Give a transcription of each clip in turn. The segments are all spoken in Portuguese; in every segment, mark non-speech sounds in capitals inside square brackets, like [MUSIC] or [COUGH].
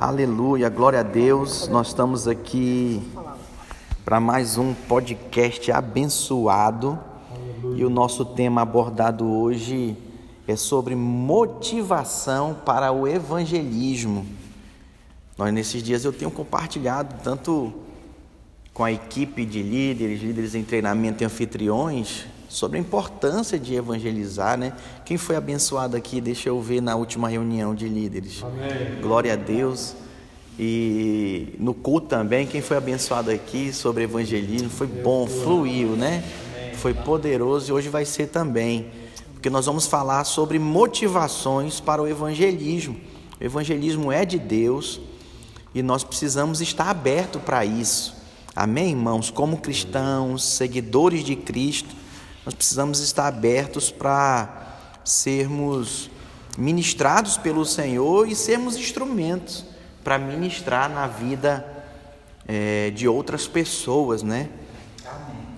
Aleluia, glória a Deus. Nós estamos aqui para mais um podcast abençoado. E o nosso tema abordado hoje é sobre motivação para o evangelismo. Nós nesses dias eu tenho compartilhado tanto com a equipe de líderes, líderes em treinamento e anfitriões, sobre a importância de evangelizar, né? Quem foi abençoado aqui, deixa eu ver na última reunião de líderes. Amém. Glória a Deus. E no culto também, quem foi abençoado aqui sobre evangelismo, foi bom, fluiu, né? Foi poderoso e hoje vai ser também. Porque nós vamos falar sobre motivações para o evangelismo. O evangelismo é de Deus e nós precisamos estar aberto para isso. Amém, irmãos? Como cristãos, seguidores de Cristo, nós precisamos estar abertos para sermos ministrados pelo Senhor e sermos instrumentos para ministrar na vida é, de outras pessoas, né?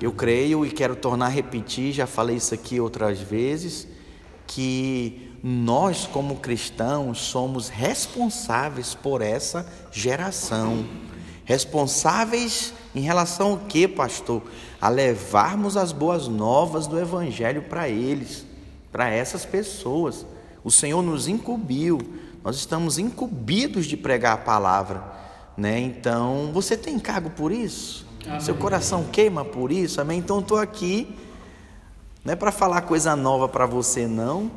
Eu creio e quero tornar a repetir, já falei isso aqui outras vezes, que nós, como cristãos, somos responsáveis por essa geração. Responsáveis em relação ao que, pastor? A levarmos as boas novas do Evangelho para eles, para essas pessoas. O Senhor nos incumbiu, nós estamos incumbidos de pregar a palavra, né? Então, você tem cargo por isso? Amém. Seu coração queima por isso? Amém? Então, estou aqui, não é para falar coisa nova para você, não,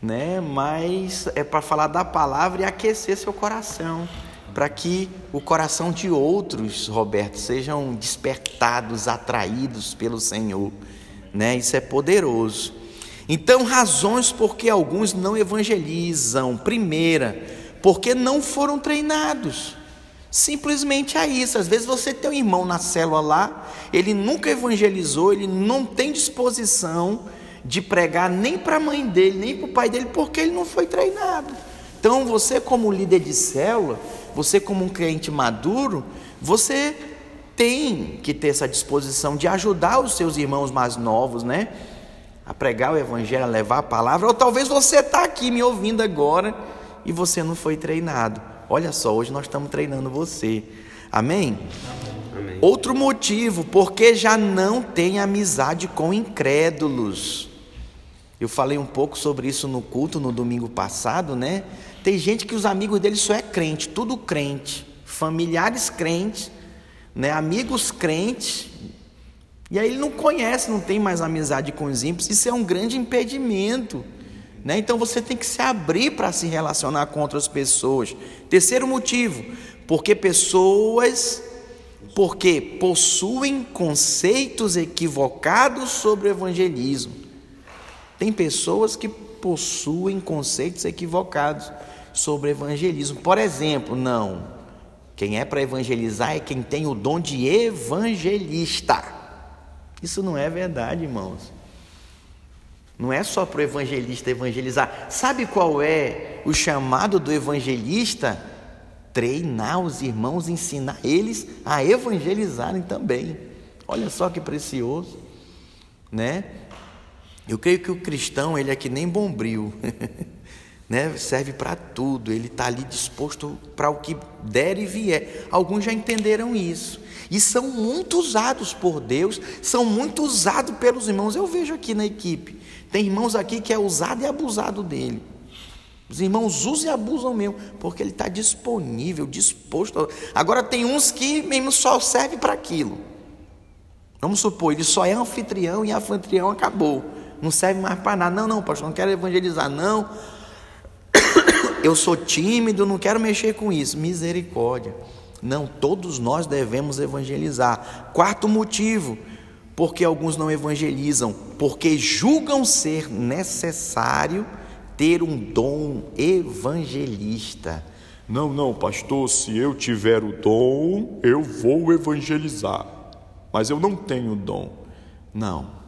né? Mas é para falar da palavra e aquecer seu coração para que o coração de outros, Roberto, sejam despertados, atraídos pelo Senhor, né? Isso é poderoso. Então, razões por que alguns não evangelizam. Primeira, porque não foram treinados. Simplesmente é isso. Às vezes você tem um irmão na célula lá, ele nunca evangelizou, ele não tem disposição de pregar nem para a mãe dele, nem para o pai dele, porque ele não foi treinado. Então, você, como líder de célula, você como um crente maduro, você tem que ter essa disposição de ajudar os seus irmãos mais novos, né? A pregar o evangelho, a levar a palavra, ou talvez você está aqui me ouvindo agora e você não foi treinado. Olha só, hoje nós estamos treinando você. Amém? Amém. Outro motivo, porque já não tem amizade com incrédulos. Eu falei um pouco sobre isso no culto no domingo passado, né? Tem gente que os amigos dele só é crente, tudo crente, familiares crentes, né, amigos crentes, e aí ele não conhece, não tem mais amizade com os ímpios, isso é um grande impedimento. Né? Então você tem que se abrir para se relacionar com outras pessoas. Terceiro motivo, porque pessoas porque possuem conceitos equivocados sobre o evangelismo. Tem pessoas que possuem conceitos equivocados sobre evangelismo. Por exemplo, não. Quem é para evangelizar é quem tem o dom de evangelista. Isso não é verdade, irmãos. Não é só para o evangelista evangelizar. Sabe qual é o chamado do evangelista? Treinar os irmãos, ensinar eles a evangelizarem também. Olha só que precioso, né? Eu creio que o cristão, ele é que nem bombril. [LAUGHS] né? serve para tudo, ele está ali disposto para o que der e vier. Alguns já entenderam isso. E são muito usados por Deus, são muito usados pelos irmãos. Eu vejo aqui na equipe, tem irmãos aqui que é usado e abusado dele. Os irmãos usam e abusam mesmo, porque ele está disponível, disposto. Agora tem uns que mesmo só serve para aquilo. Vamos supor, ele só é anfitrião e anfitrião acabou. Não serve mais para nada. Não, não, pastor, não quero evangelizar, não [COUGHS] eu sou tímido, não quero mexer com isso. Misericórdia. Não, todos nós devemos evangelizar. Quarto motivo, porque alguns não evangelizam, porque julgam ser necessário ter um dom evangelista. Não, não, pastor, se eu tiver o dom, eu vou evangelizar. Mas eu não tenho dom. Não.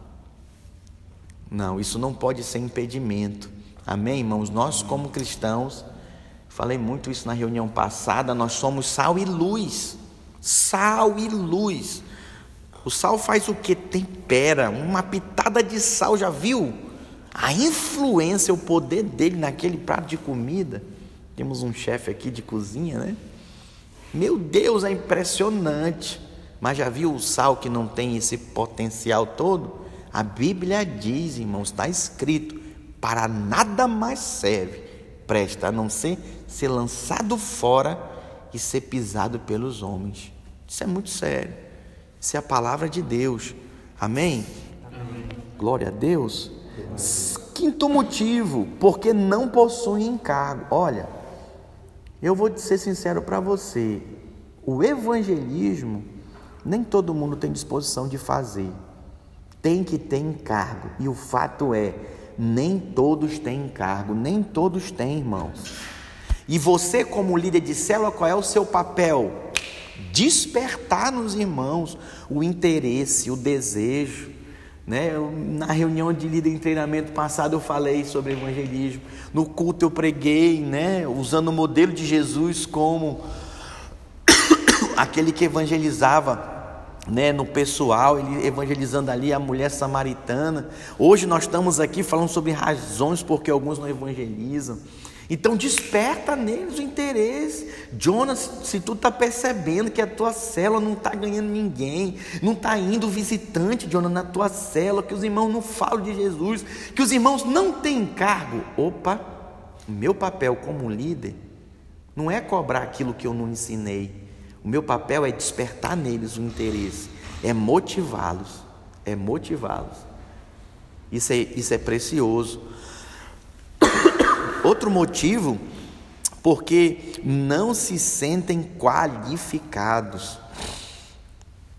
Não, isso não pode ser impedimento. Amém, irmãos? Nós, como cristãos, falei muito isso na reunião passada, nós somos sal e luz. Sal e luz. O sal faz o que? Tempera. Uma pitada de sal, já viu? A influência, o poder dele naquele prato de comida. Temos um chefe aqui de cozinha, né? Meu Deus, é impressionante. Mas já viu o sal que não tem esse potencial todo? A Bíblia diz, irmãos, está escrito: para nada mais serve, presta a não ser ser lançado fora e ser pisado pelos homens. Isso é muito sério. Isso é a palavra de Deus. Amém? Amém. Glória a Deus. Quinto motivo, porque não possui encargo. Olha, eu vou ser sincero para você: o evangelismo nem todo mundo tem disposição de fazer. Tem que ter encargo. E o fato é, nem todos têm encargo, nem todos têm, irmãos. E você, como líder de célula, qual é o seu papel? Despertar nos irmãos o interesse, o desejo. Né? Eu, na reunião de líder em treinamento passado eu falei sobre evangelismo. No culto eu preguei, né? usando o modelo de Jesus como [COUGHS] aquele que evangelizava né, no pessoal, ele evangelizando ali a mulher samaritana. Hoje nós estamos aqui falando sobre razões porque alguns não evangelizam. Então desperta neles o interesse. Jonas, se tu está percebendo que a tua célula não está ganhando ninguém, não está indo visitante, Jonas, na tua célula, que os irmãos não falam de Jesus, que os irmãos não têm cargo. Opa, meu papel como líder não é cobrar aquilo que eu não ensinei. O meu papel é despertar neles o interesse, é motivá-los, é motivá-los. Isso é, isso é precioso. [COUGHS] Outro motivo, porque não se sentem qualificados.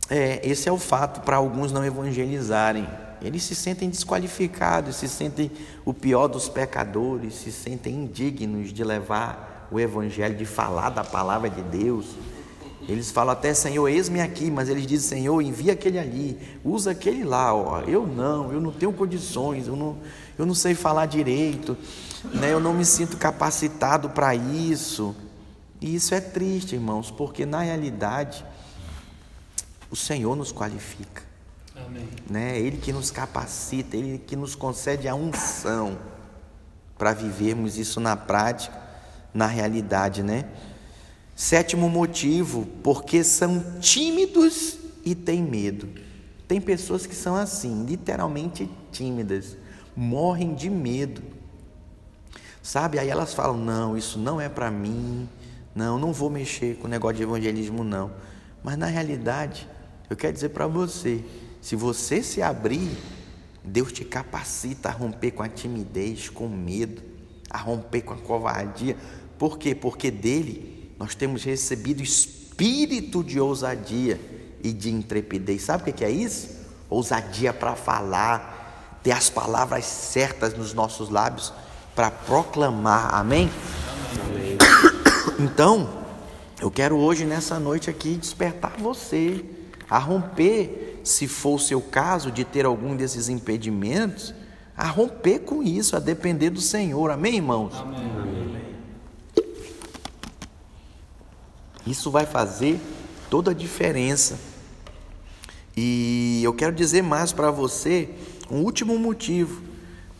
É, esse é o fato para alguns não evangelizarem. Eles se sentem desqualificados, se sentem o pior dos pecadores, se sentem indignos de levar o evangelho, de falar da palavra de Deus. Eles falam até, Senhor, eis-me aqui, mas eles dizem, Senhor, envia aquele ali, usa aquele lá, ó. eu não, eu não tenho condições, eu não, eu não sei falar direito, né? eu não me sinto capacitado para isso. E isso é triste, irmãos, porque na realidade o Senhor nos qualifica. Amém. Né? Ele que nos capacita, Ele que nos concede a unção para vivermos isso na prática, na realidade, né? Sétimo motivo, porque são tímidos e têm medo. Tem pessoas que são assim, literalmente tímidas, morrem de medo. Sabe? Aí elas falam: "Não, isso não é para mim. Não, não vou mexer com o negócio de evangelismo não". Mas na realidade, eu quero dizer para você, se você se abrir, Deus te capacita a romper com a timidez, com medo, a romper com a covardia. Por quê? Porque dele nós temos recebido espírito de ousadia e de intrepidez. Sabe o que é isso? Ousadia para falar, ter as palavras certas nos nossos lábios para proclamar. Amém? Amém? [COUGHS] Então, eu quero hoje, nessa noite aqui, despertar você a romper, se for o seu caso, de ter algum desses impedimentos, a romper com isso, a depender do Senhor. Amém, irmãos? Amém. Isso vai fazer toda a diferença. E eu quero dizer mais para você um último motivo,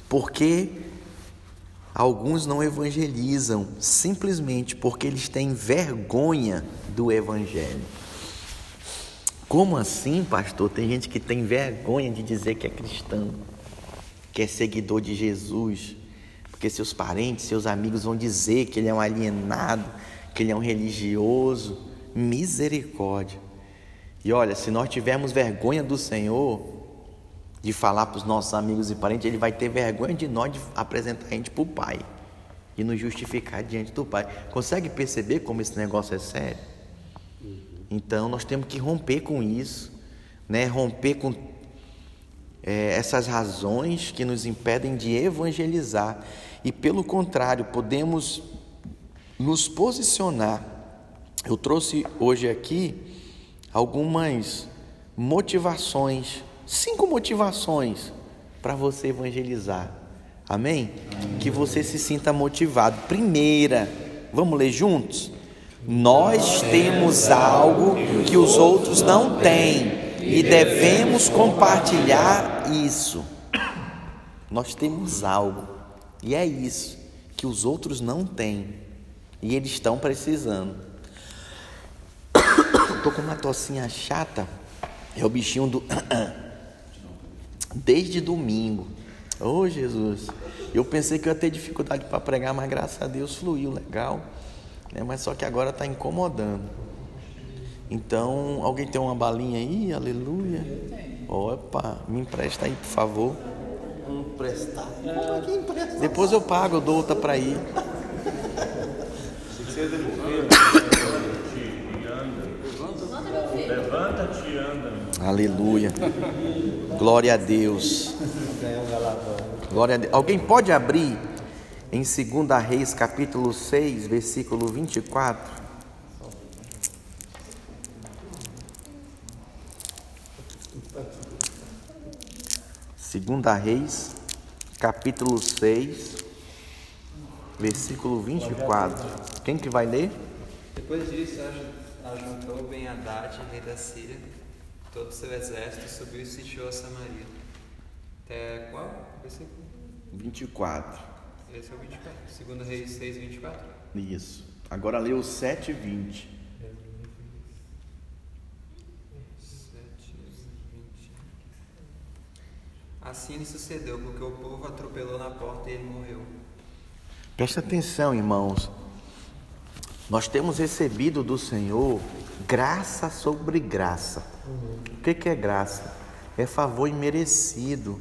porque alguns não evangelizam simplesmente porque eles têm vergonha do evangelho. Como assim, pastor? Tem gente que tem vergonha de dizer que é cristão, que é seguidor de Jesus, porque seus parentes, seus amigos vão dizer que ele é um alienado, que ele é um religioso. Misericórdia. E olha, se nós tivermos vergonha do Senhor, de falar para os nossos amigos e parentes, Ele vai ter vergonha de nós de apresentar a gente para o Pai e nos justificar diante do Pai. Consegue perceber como esse negócio é sério? Então nós temos que romper com isso, né? romper com é, essas razões que nos impedem de evangelizar e, pelo contrário, podemos nos posicionar. Eu trouxe hoje aqui algumas motivações, cinco motivações para você evangelizar. Amém? Amém? Que você se sinta motivado. Primeira, vamos ler juntos? Nós temos algo que os outros não têm e devemos compartilhar isso. Nós temos algo, e é isso que os outros não têm E eles estão precisando. [COUGHS] Tô com uma tocinha chata. É o bichinho do. [COUGHS] Desde domingo. Oh, Jesus. Eu pensei que eu ia ter dificuldade para pregar, mas graças a Deus fluiu legal. Né? Mas só que agora está incomodando. Então, alguém tem uma balinha aí? Aleluia. Opa, me empresta aí, por favor. Emprestar? Depois eu pago, eu dou outra para ir. Levanta-te e anda. Aleluia. Glória a Deus. Glória a Deus. Alguém pode abrir em 2 Reis, capítulo 6, versículo 24? Segunda Reis, capítulo 6, versículo 24. Quem que vai ler? Depois disso, ajuntou Ben Haddad, rei da Síria, todo o seu exército, subiu e sitiou a Samaria. Até qual versículo? 24. Esse é o 24. Segunda Reis 6, 24? Isso. Agora lê o 7 e 20. Assim lhe sucedeu, porque o povo atropelou na porta e ele morreu. Presta atenção, irmãos. Nós temos recebido do Senhor graça sobre graça. O que, é graça? É favor imerecido.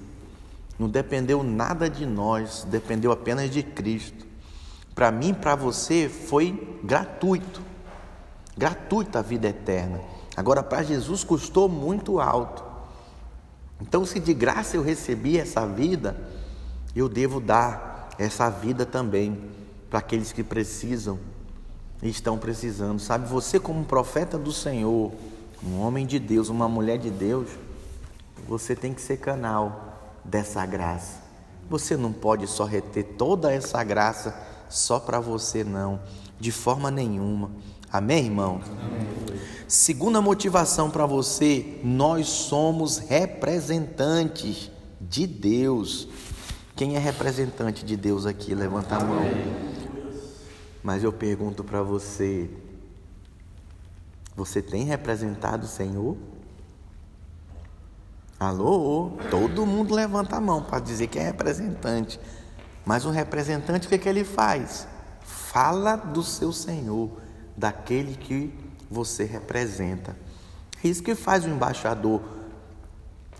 Não dependeu nada de nós, dependeu apenas de Cristo. Para mim, para você, foi gratuito. Gratuita a vida eterna. Agora, para Jesus custou muito alto. Então, se de graça eu recebi essa vida, eu devo dar essa vida também para aqueles que precisam e estão precisando. Sabe, você, como profeta do Senhor, um homem de Deus, uma mulher de Deus, você tem que ser canal dessa graça. Você não pode só reter toda essa graça só para você, não, de forma nenhuma. Amém, irmão? Amém. Segunda motivação para você, nós somos representantes de Deus. Quem é representante de Deus aqui? Levanta a mão. Mas eu pergunto para você: você tem representado o Senhor? Alô? Todo mundo levanta a mão para dizer que é representante. Mas o representante, o que, que ele faz? Fala do seu Senhor daquele que você representa. É isso que faz o embaixador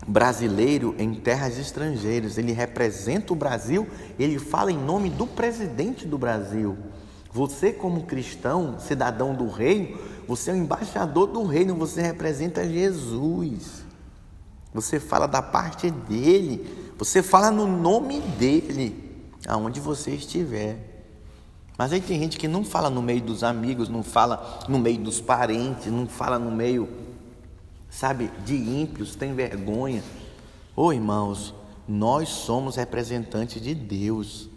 brasileiro em terras estrangeiras. Ele representa o Brasil, ele fala em nome do presidente do Brasil. Você, como cristão, cidadão do reino, você é o embaixador do reino, você representa Jesus. Você fala da parte dele, você fala no nome dele, aonde você estiver. Mas aí tem gente que não fala no meio dos amigos, não fala no meio dos parentes, não fala no meio, sabe, de ímpios, tem vergonha. Ô oh, irmãos, nós somos representantes de Deus.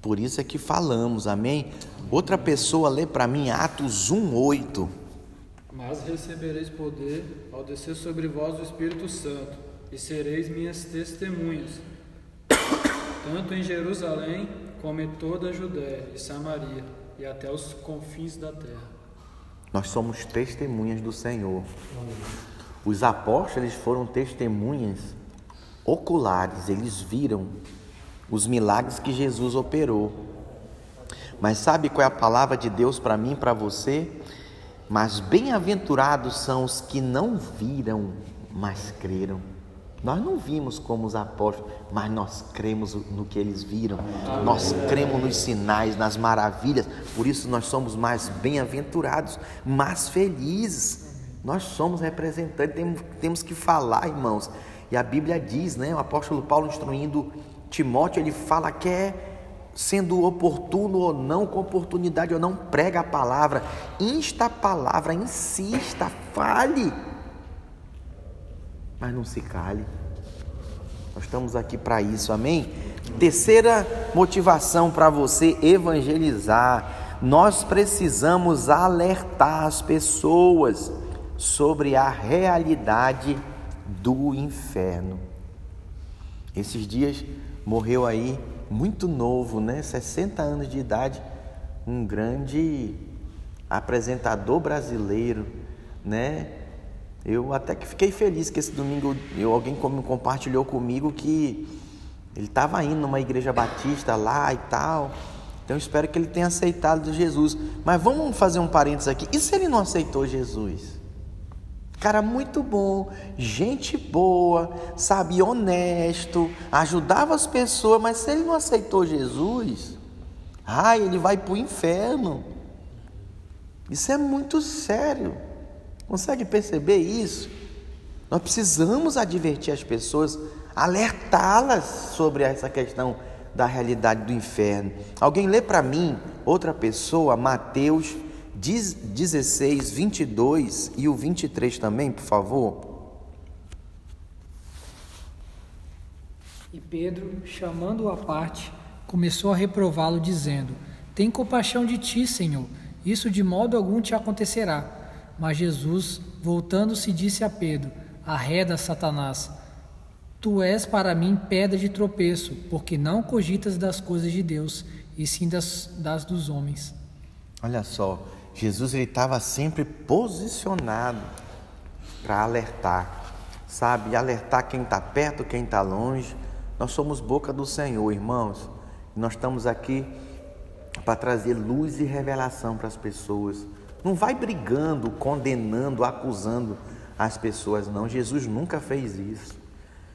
Por isso é que falamos, amém? Outra pessoa lê para mim Atos 1:8. Mas recebereis poder ao descer sobre vós o Espírito Santo, e sereis minhas testemunhas, [COUGHS] tanto em Jerusalém como em toda a Judéia e Samaria e até os confins da terra. Nós somos testemunhas do Senhor. Os apóstolos foram testemunhas oculares, eles viram os milagres que Jesus operou. Mas sabe qual é a palavra de Deus para mim para você? Mas bem-aventurados são os que não viram, mas creram. Nós não vimos como os apóstolos, mas nós cremos no que eles viram. Nós cremos nos sinais, nas maravilhas. Por isso nós somos mais bem-aventurados, mais felizes. Nós somos representantes, temos, temos que falar, irmãos. E a Bíblia diz, né? O apóstolo Paulo instruindo Timóteo, ele fala que é sendo oportuno ou não, com oportunidade ou não, prega a palavra, insta a palavra, insista, fale mas não se cale. Nós estamos aqui para isso, amém? Terceira motivação para você evangelizar. Nós precisamos alertar as pessoas sobre a realidade do inferno. Esses dias morreu aí, muito novo, né? 60 anos de idade, um grande apresentador brasileiro, né? Eu até que fiquei feliz que esse domingo eu, alguém compartilhou comigo que ele estava indo numa igreja batista lá e tal. Então eu espero que ele tenha aceitado Jesus. Mas vamos fazer um parênteses aqui. E se ele não aceitou Jesus? Cara muito bom, gente boa, sabe, honesto, ajudava as pessoas, mas se ele não aceitou Jesus, ai, ele vai para o inferno. Isso é muito sério. Consegue perceber isso? Nós precisamos advertir as pessoas, alertá-las sobre essa questão da realidade do inferno. Alguém lê para mim, outra pessoa, Mateus 16, 22 e o 23 também, por favor. E Pedro, chamando-o à parte, começou a reprová-lo, dizendo: Tem compaixão de ti, Senhor, isso de modo algum te acontecerá. Mas Jesus, voltando-se, disse a Pedro: Arreda, Satanás. Tu és para mim pedra de tropeço, porque não cogitas das coisas de Deus, e sim das, das dos homens. Olha só, Jesus estava sempre posicionado para alertar, sabe? Alertar quem está perto, quem está longe. Nós somos boca do Senhor, irmãos. Nós estamos aqui para trazer luz e revelação para as pessoas. Não vai brigando, condenando, acusando as pessoas, não. Jesus nunca fez isso.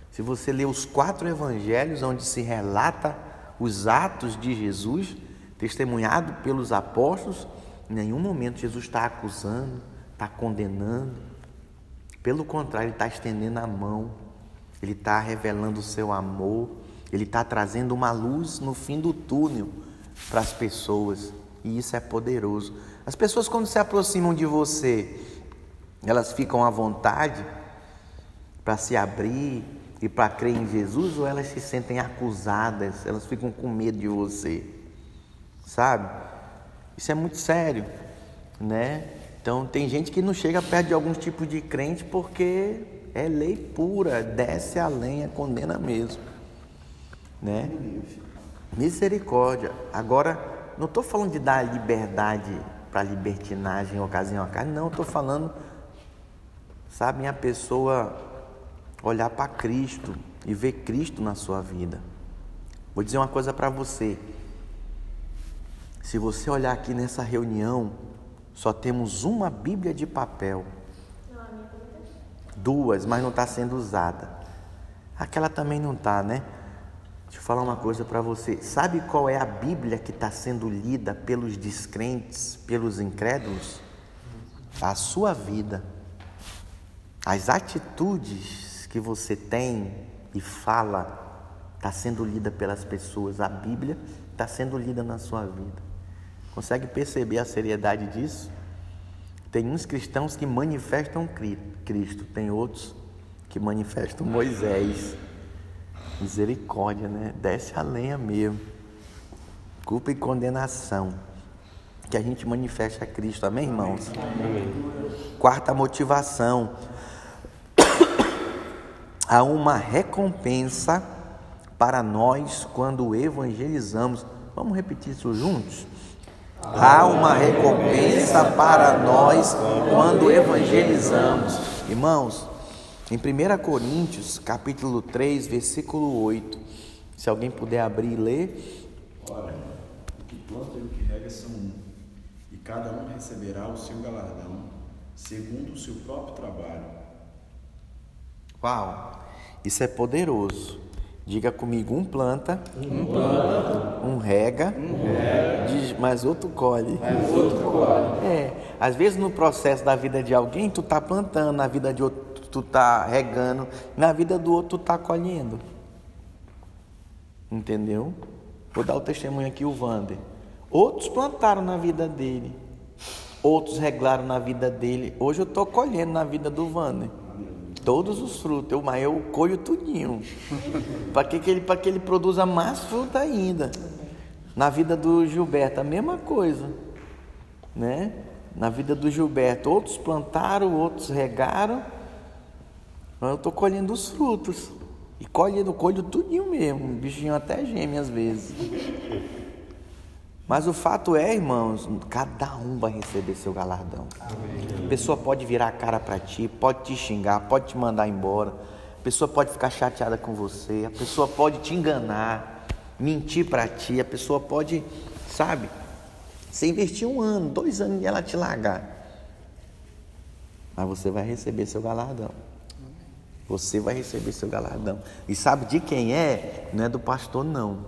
Se você ler os quatro evangelhos onde se relata os atos de Jesus, testemunhado pelos apóstolos, em nenhum momento Jesus está acusando, está condenando. Pelo contrário, ele está estendendo a mão, ele está revelando o seu amor, ele está trazendo uma luz no fim do túnel para as pessoas. E isso é poderoso. As pessoas, quando se aproximam de você, elas ficam à vontade para se abrir e para crer em Jesus ou elas se sentem acusadas, elas ficam com medo de você, sabe? Isso é muito sério, né? Então tem gente que não chega perto de alguns tipos de crente porque é lei pura, desce a lenha, condena mesmo, né? Misericórdia. Agora, não estou falando de dar liberdade para libertinagem, ocasião a carne, não, estou falando, sabe, a pessoa olhar para Cristo e ver Cristo na sua vida. Vou dizer uma coisa para você. Se você olhar aqui nessa reunião, só temos uma Bíblia de papel. Duas, mas não está sendo usada. Aquela também não está, né? Deixa eu falar uma coisa para você. Sabe qual é a Bíblia que está sendo lida pelos descrentes, pelos incrédulos? A sua vida. As atitudes que você tem e fala está sendo lida pelas pessoas. A Bíblia está sendo lida na sua vida. Consegue perceber a seriedade disso? Tem uns cristãos que manifestam Cristo, tem outros que manifestam Moisés. Misericórdia, né? Desce a lenha mesmo. Culpa e condenação. Que a gente manifeste a Cristo, amém, irmãos? Amém. Quarta motivação. [COUGHS] Há uma recompensa para nós quando evangelizamos. Vamos repetir isso juntos? Há uma recompensa para nós quando evangelizamos. Irmãos, em 1 Coríntios, capítulo 3, versículo 8, se alguém puder abrir e ler. Ora, o que planta e o que rega são um, e cada um receberá o seu galardão, segundo o seu próprio trabalho. Uau, isso é poderoso. Diga comigo, um planta, um, planta, um rega, um rega diz, mas outro colhe. Mas outro colhe. É, às vezes no processo da vida de alguém tu tá plantando, na vida de outro tu tá regando, na vida do outro tu tá colhendo. Entendeu? Vou dar o testemunho aqui o Vander. Outros plantaram na vida dele, outros reglaram na vida dele. Hoje eu tô colhendo na vida do Vander todos os frutos, eu, mas eu colho tudinho. para que, que, ele, que ele produza mais fruta ainda. Na vida do Gilberto, a mesma coisa. Né? Na vida do Gilberto, outros plantaram, outros regaram. Eu estou colhendo os frutos. E colhendo, colho tudinho mesmo. O bichinho até geme às vezes. Mas o fato é, irmãos, cada um vai receber seu galardão. A pessoa pode virar a cara para ti, pode te xingar, pode te mandar embora. A pessoa pode ficar chateada com você, a pessoa pode te enganar, mentir para ti, a pessoa pode, sabe, você investir um ano, dois anos e ela te largar. Mas você vai receber seu galardão. Você vai receber seu galardão. E sabe de quem é? Não é do pastor, não.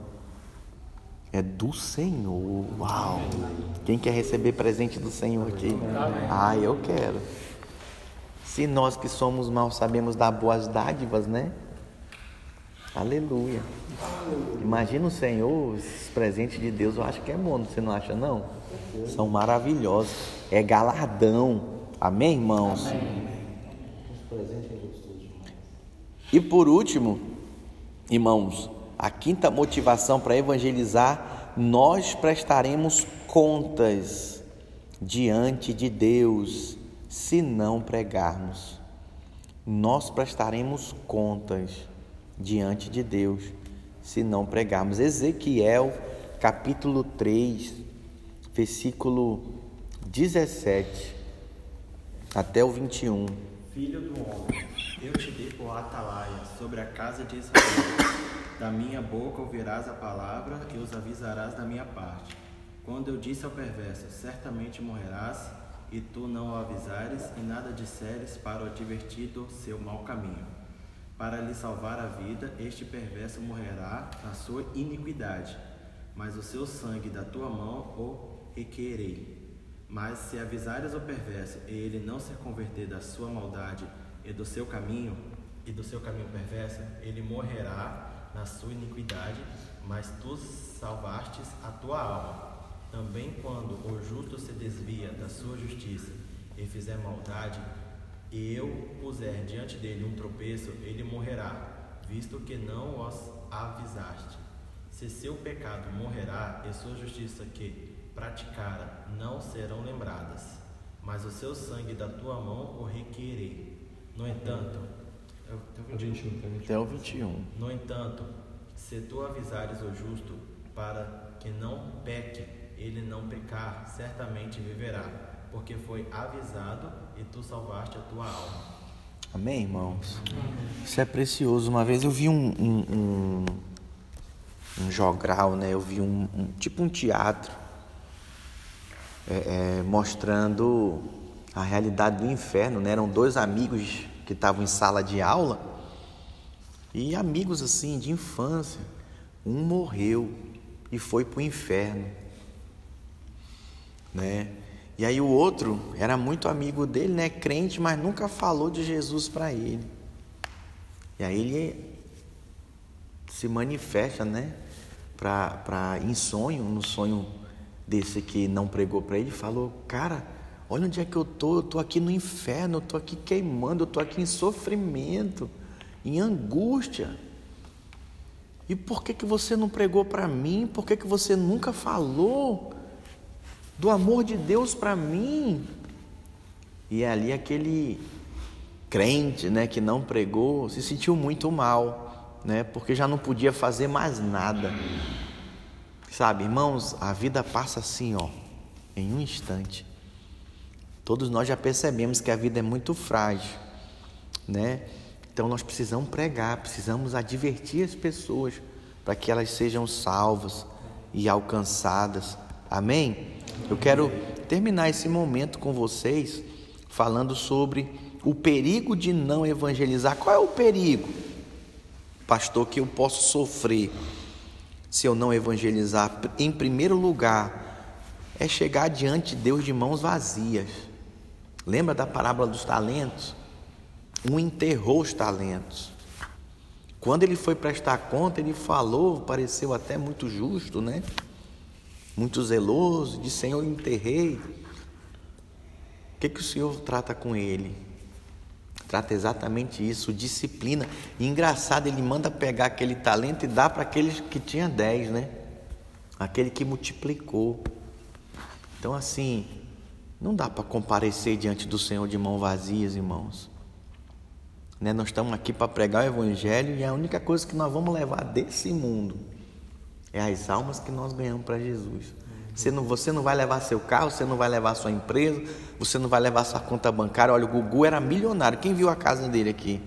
É do Senhor. Uau! Quem quer receber presente do Senhor aqui? Ah, eu quero. Se nós que somos maus sabemos dar boas dádivas, né? Aleluia. Imagina o Senhor, esses presentes de Deus, eu acho que é bom, você não acha não? São maravilhosos. É galardão. Amém, irmãos? E por último, irmãos, a quinta motivação para evangelizar, nós prestaremos contas diante de Deus se não pregarmos. Nós prestaremos contas diante de Deus se não pregarmos. Ezequiel, capítulo 3, versículo 17 até o 21. Filho do homem, eu te dei por atalaia sobre a casa de Israel. Da minha boca ouvirás a palavra e os avisarás da minha parte. Quando eu disse ao perverso, certamente morrerás, e tu não o avisares e nada disseres para o advertir do seu mau caminho. Para lhe salvar a vida, este perverso morrerá na sua iniquidade, mas o seu sangue da tua mão o requerei. Mas se avisares o perverso e ele não se converter da sua maldade e do seu caminho, e do seu caminho perverso, ele morrerá na sua iniquidade, mas tu salvastes a tua alma. Também quando o justo se desvia da sua justiça e fizer maldade, e eu puser diante dele um tropeço, ele morrerá, visto que não os avisaste. Se seu pecado morrerá e sua justiça que praticara não serão lembradas, mas o seu sangue da tua mão o requerei. No entanto, Até o 21. no entanto, se tu avisares o justo para que não peque, ele não pecar, certamente viverá, porque foi avisado e tu salvaste a tua alma. Amém, irmãos? Isso é precioso. Uma vez eu vi um, um, um, um jogral, né? Eu vi um, um- tipo um teatro é, é, mostrando a realidade do inferno, né? Eram dois amigos que estavam em sala de aula e amigos assim de infância. Um morreu e foi para o inferno, né? E aí o outro era muito amigo dele, né? Crente, mas nunca falou de Jesus para ele. E aí ele se manifesta, né? Pra, pra, em sonho, no sonho desse que não pregou para ele, falou: Cara, olha onde é que eu tô. Eu tô aqui no inferno, eu tô aqui queimando, eu tô aqui em sofrimento, em angústia. E por que, que você não pregou para mim? Por que, que você nunca falou do amor de Deus para mim? E é ali aquele crente, né, que não pregou, se sentiu muito mal, né, porque já não podia fazer mais nada. Sabe, irmãos, a vida passa assim, ó, em um instante. Todos nós já percebemos que a vida é muito frágil, né? Então nós precisamos pregar, precisamos advertir as pessoas para que elas sejam salvas e alcançadas. Amém? Eu quero terminar esse momento com vocês falando sobre o perigo de não evangelizar. Qual é o perigo, pastor, que eu posso sofrer se eu não evangelizar? Em primeiro lugar, é chegar diante de Deus de mãos vazias. Lembra da parábola dos talentos? Um enterrou os talentos. Quando ele foi prestar conta, ele falou, pareceu até muito justo, né? Muito zeloso, de Senhor, eu enterrei. O que, que o Senhor trata com ele? Trata exatamente isso, disciplina. E engraçado, ele manda pegar aquele talento e dar para aqueles que tinha dez, né? Aquele que multiplicou. Então, assim, não dá para comparecer diante do Senhor de mãos vazias, irmãos. Né? Nós estamos aqui para pregar o Evangelho e a única coisa que nós vamos levar desse mundo é as almas que nós ganhamos para Jesus. Você não, você não vai levar seu carro, você não vai levar sua empresa, você não vai levar sua conta bancária. Olha, o Gugu era milionário. Quem viu a casa dele aqui?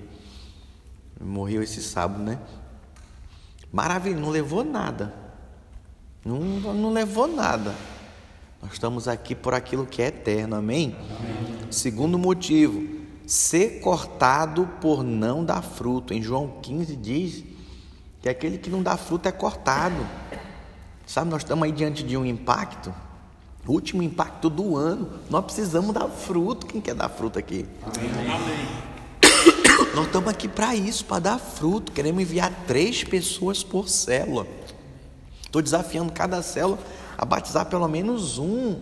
Morreu esse sábado, né? Maravilha, não levou nada. Não, não levou nada. Nós estamos aqui por aquilo que é eterno, amém? amém? Segundo motivo, ser cortado por não dar fruto. Em João 15 diz que aquele que não dá fruto é cortado. Sabe, nós estamos aí diante de um impacto, último impacto do ano. Nós precisamos dar fruto. Quem quer dar fruto aqui? Amém. [COUGHS] Amém. Nós estamos aqui para isso, para dar fruto. Queremos enviar três pessoas por célula. Estou desafiando cada célula a batizar pelo menos um.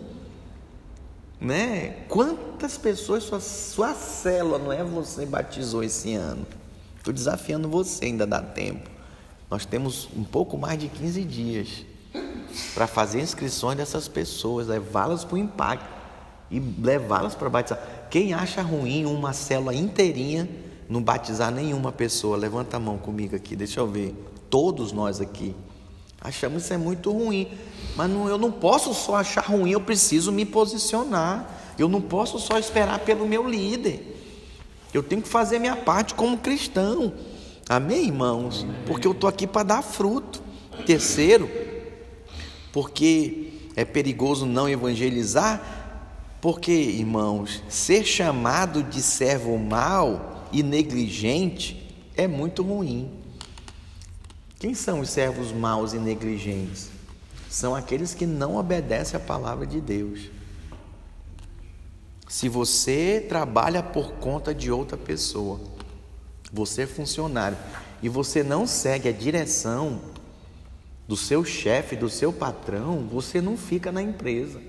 Né? Quantas pessoas sua, sua célula não é você batizou esse ano? Estou desafiando você, ainda dá tempo. Nós temos um pouco mais de 15 dias para fazer inscrições dessas pessoas, levá-las para o impacto e levá-las para batizar. Quem acha ruim uma célula inteirinha não batizar nenhuma pessoa? Levanta a mão comigo aqui, deixa eu ver. Todos nós aqui achamos isso é muito ruim, mas não, eu não posso só achar ruim, eu preciso me posicionar. Eu não posso só esperar pelo meu líder. Eu tenho que fazer minha parte como cristão. Amém, irmãos? Porque eu estou aqui para dar fruto. Terceiro, porque é perigoso não evangelizar, porque, irmãos, ser chamado de servo mau e negligente é muito ruim. Quem são os servos maus e negligentes? São aqueles que não obedecem à palavra de Deus. Se você trabalha por conta de outra pessoa, você é funcionário, e você não segue a direção do seu chefe, do seu patrão, você não fica na empresa.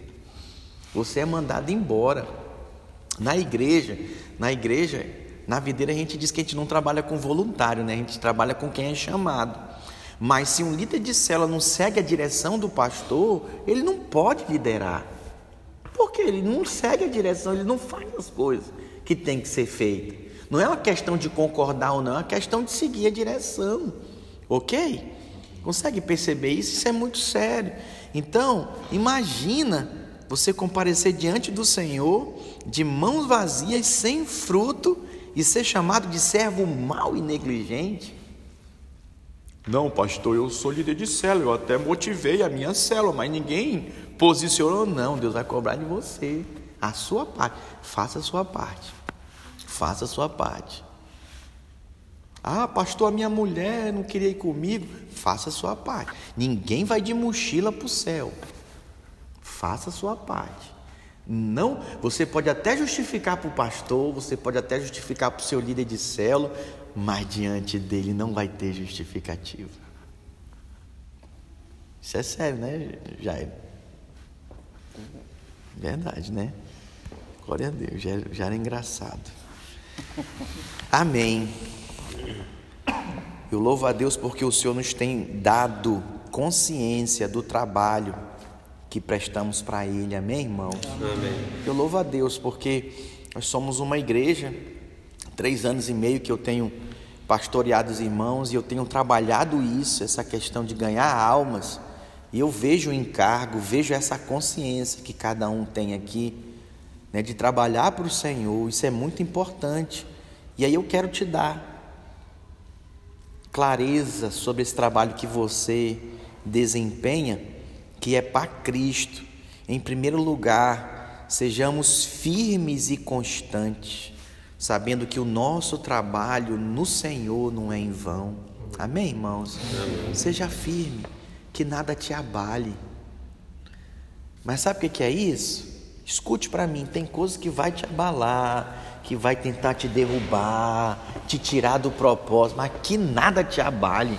Você é mandado embora. Na igreja, na igreja, na videira a gente diz que a gente não trabalha com voluntário, né? A gente trabalha com quem é chamado. Mas se um líder de célula não segue a direção do pastor, ele não pode liderar. Porque ele não segue a direção, ele não faz as coisas que tem que ser feitas. Não é uma questão de concordar ou não, é uma questão de seguir a direção. OK? Consegue perceber isso? Isso é muito sério. Então, imagina você comparecer diante do Senhor de mãos vazias, sem fruto e ser chamado de servo mau e negligente. Não, pastor, eu sou líder de célula, eu até motivei a minha célula, mas ninguém posicionou. Não, Deus vai cobrar de você a sua parte. Faça a sua parte. Faça a sua parte. Ah, pastor, a minha mulher não queria ir comigo. Faça a sua parte. Ninguém vai de mochila para o céu. Faça a sua parte. Não, você pode até justificar para o pastor, você pode até justificar para o seu líder de célula, mas diante dele não vai ter justificativa. Isso é sério, né, Jair? Verdade, né? Glória a Deus, já, já era engraçado. Amém. Eu louvo a Deus porque o Senhor nos tem dado consciência do trabalho que prestamos para Ele. Amém, irmão? Amém. Eu louvo a Deus porque nós somos uma igreja, três anos e meio que eu tenho pastoreado os irmãos e eu tenho trabalhado isso, essa questão de ganhar almas. E eu vejo o encargo, vejo essa consciência que cada um tem aqui, né, de trabalhar para o Senhor. Isso é muito importante. E aí eu quero te dar clareza sobre esse trabalho que você desempenha, que é para Cristo. Em primeiro lugar, sejamos firmes e constantes, sabendo que o nosso trabalho no Senhor não é em vão. Amém, irmãos? Amém. Seja firme, que nada te abale. Mas sabe o que é isso? Escute para mim, tem coisas que vai te abalar, que vai tentar te derrubar, te tirar do propósito, mas que nada te abale,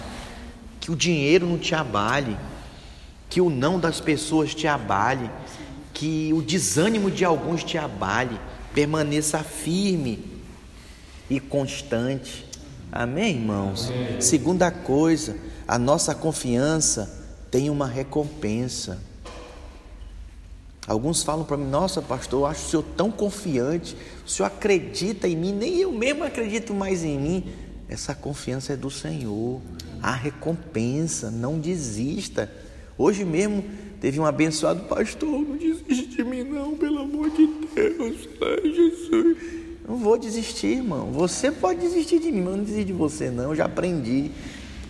que o dinheiro não te abale, que o não das pessoas te abale, que o desânimo de alguns te abale. Permaneça firme e constante. Amém, irmãos? Amém. Segunda coisa, a nossa confiança tem uma recompensa. Alguns falam para mim: Nossa, pastor, eu acho o senhor tão confiante, o senhor acredita em mim, nem eu mesmo acredito mais em mim. Essa confiança é do Senhor, a recompensa, não desista. Hoje mesmo Teve um abençoado pastor, não desiste de mim não, pelo amor de Deus, ai Jesus. Não vou desistir, irmão. Você pode desistir de mim, mas não desisto de você não. Eu já aprendi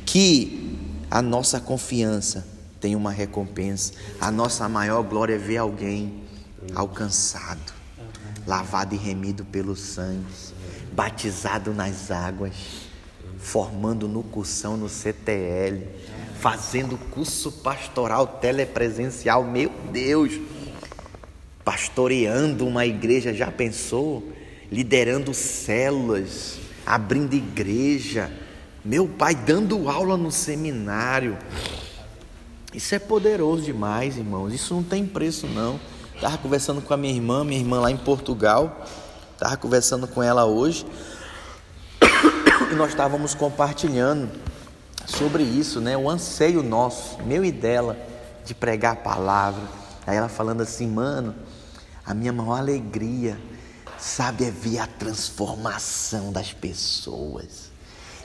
que a nossa confiança tem uma recompensa. A nossa maior glória é ver alguém alcançado, lavado e remido pelo sangue, batizado nas águas, formando no cursão no CTL fazendo curso pastoral telepresencial, meu Deus, pastoreando uma igreja, já pensou? Liderando células, abrindo igreja, meu pai dando aula no seminário. Isso é poderoso demais, irmãos. Isso não tem preço, não. Estava conversando com a minha irmã, minha irmã lá em Portugal. Estava conversando com ela hoje. [COUGHS] E nós estávamos compartilhando sobre isso, né? O anseio nosso, meu e dela, de pregar a palavra. Aí ela falando assim, mano, a minha maior alegria, sabe, é ver a transformação das pessoas.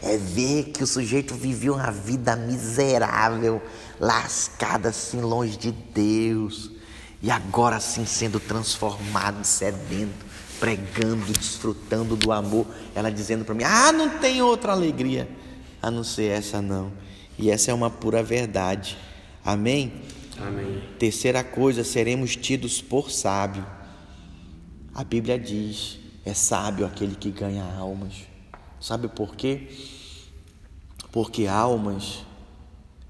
É ver que o sujeito viveu uma vida miserável, lascada assim longe de Deus, e agora assim sendo transformado, sedento, pregando, desfrutando do amor. Ela dizendo para mim: "Ah, não tem outra alegria a não ser essa não. E essa é uma pura verdade. Amém? Amém. Terceira coisa, seremos tidos por sábio. A Bíblia diz: é sábio aquele que ganha almas. Sabe por quê? Porque almas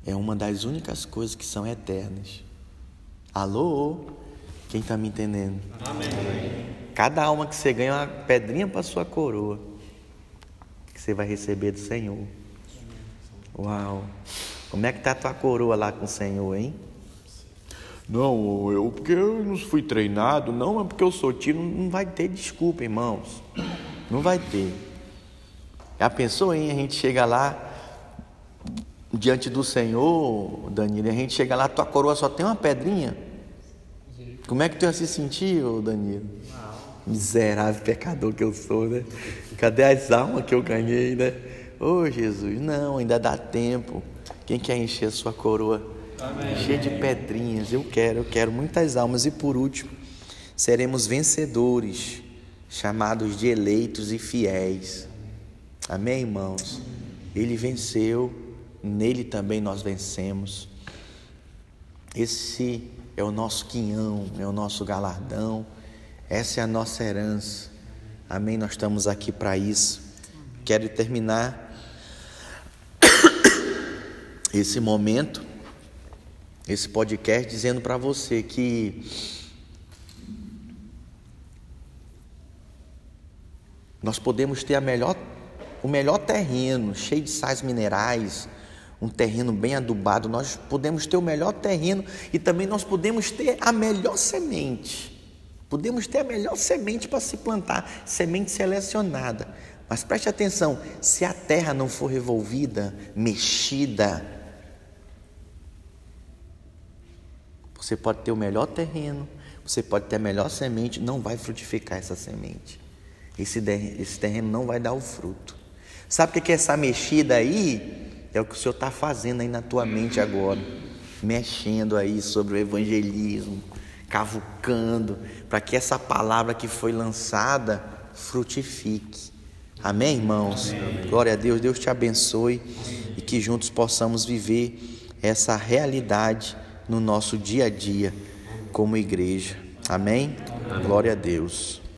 é uma das únicas coisas que são eternas. Alô? Quem está me entendendo? Amém. Cada alma que você ganha é uma pedrinha para sua coroa que você vai receber do Senhor. Uau! Como é que tá a tua coroa lá com o Senhor, hein? Não, eu porque eu não fui treinado, não, é porque eu sou tiro, não vai ter desculpa, irmãos. Não vai ter. Já pensou, hein? A gente chega lá diante do Senhor, Danilo, a gente chega lá, tua coroa só tem uma pedrinha. Como é que tu ia se sentir, ô Danilo? Miserável pecador que eu sou, né? Cadê as almas que eu ganhei, né? Oh Jesus, não, ainda dá tempo. Quem quer encher a sua coroa? Amém. Cheia de pedrinhas. Eu quero, eu quero muitas almas. E por último, seremos vencedores, chamados de eleitos e fiéis. Amém, irmãos? Ele venceu, nele também nós vencemos. Esse é o nosso quinhão, é o nosso galardão, essa é a nossa herança. Amém? Nós estamos aqui para isso. Quero terminar esse momento, esse podcast, dizendo para você que nós podemos ter melhor, o melhor terreno, cheio de sais minerais, um terreno bem adubado, nós podemos ter o melhor terreno e também nós podemos ter a melhor semente. Podemos ter a melhor semente para se plantar, semente selecionada. Mas preste atenção: se a terra não for revolvida, mexida, Você pode ter o melhor terreno, você pode ter a melhor semente, não vai frutificar essa semente. Esse, esse terreno não vai dar o fruto. Sabe o que é essa mexida aí? É o que o Senhor está fazendo aí na tua mente agora. Mexendo aí sobre o evangelismo, cavucando, para que essa palavra que foi lançada frutifique. Amém, irmãos? Amém. Glória a Deus, Deus te abençoe e que juntos possamos viver essa realidade no nosso dia a dia como igreja. Amém? Amém. Glória a Deus.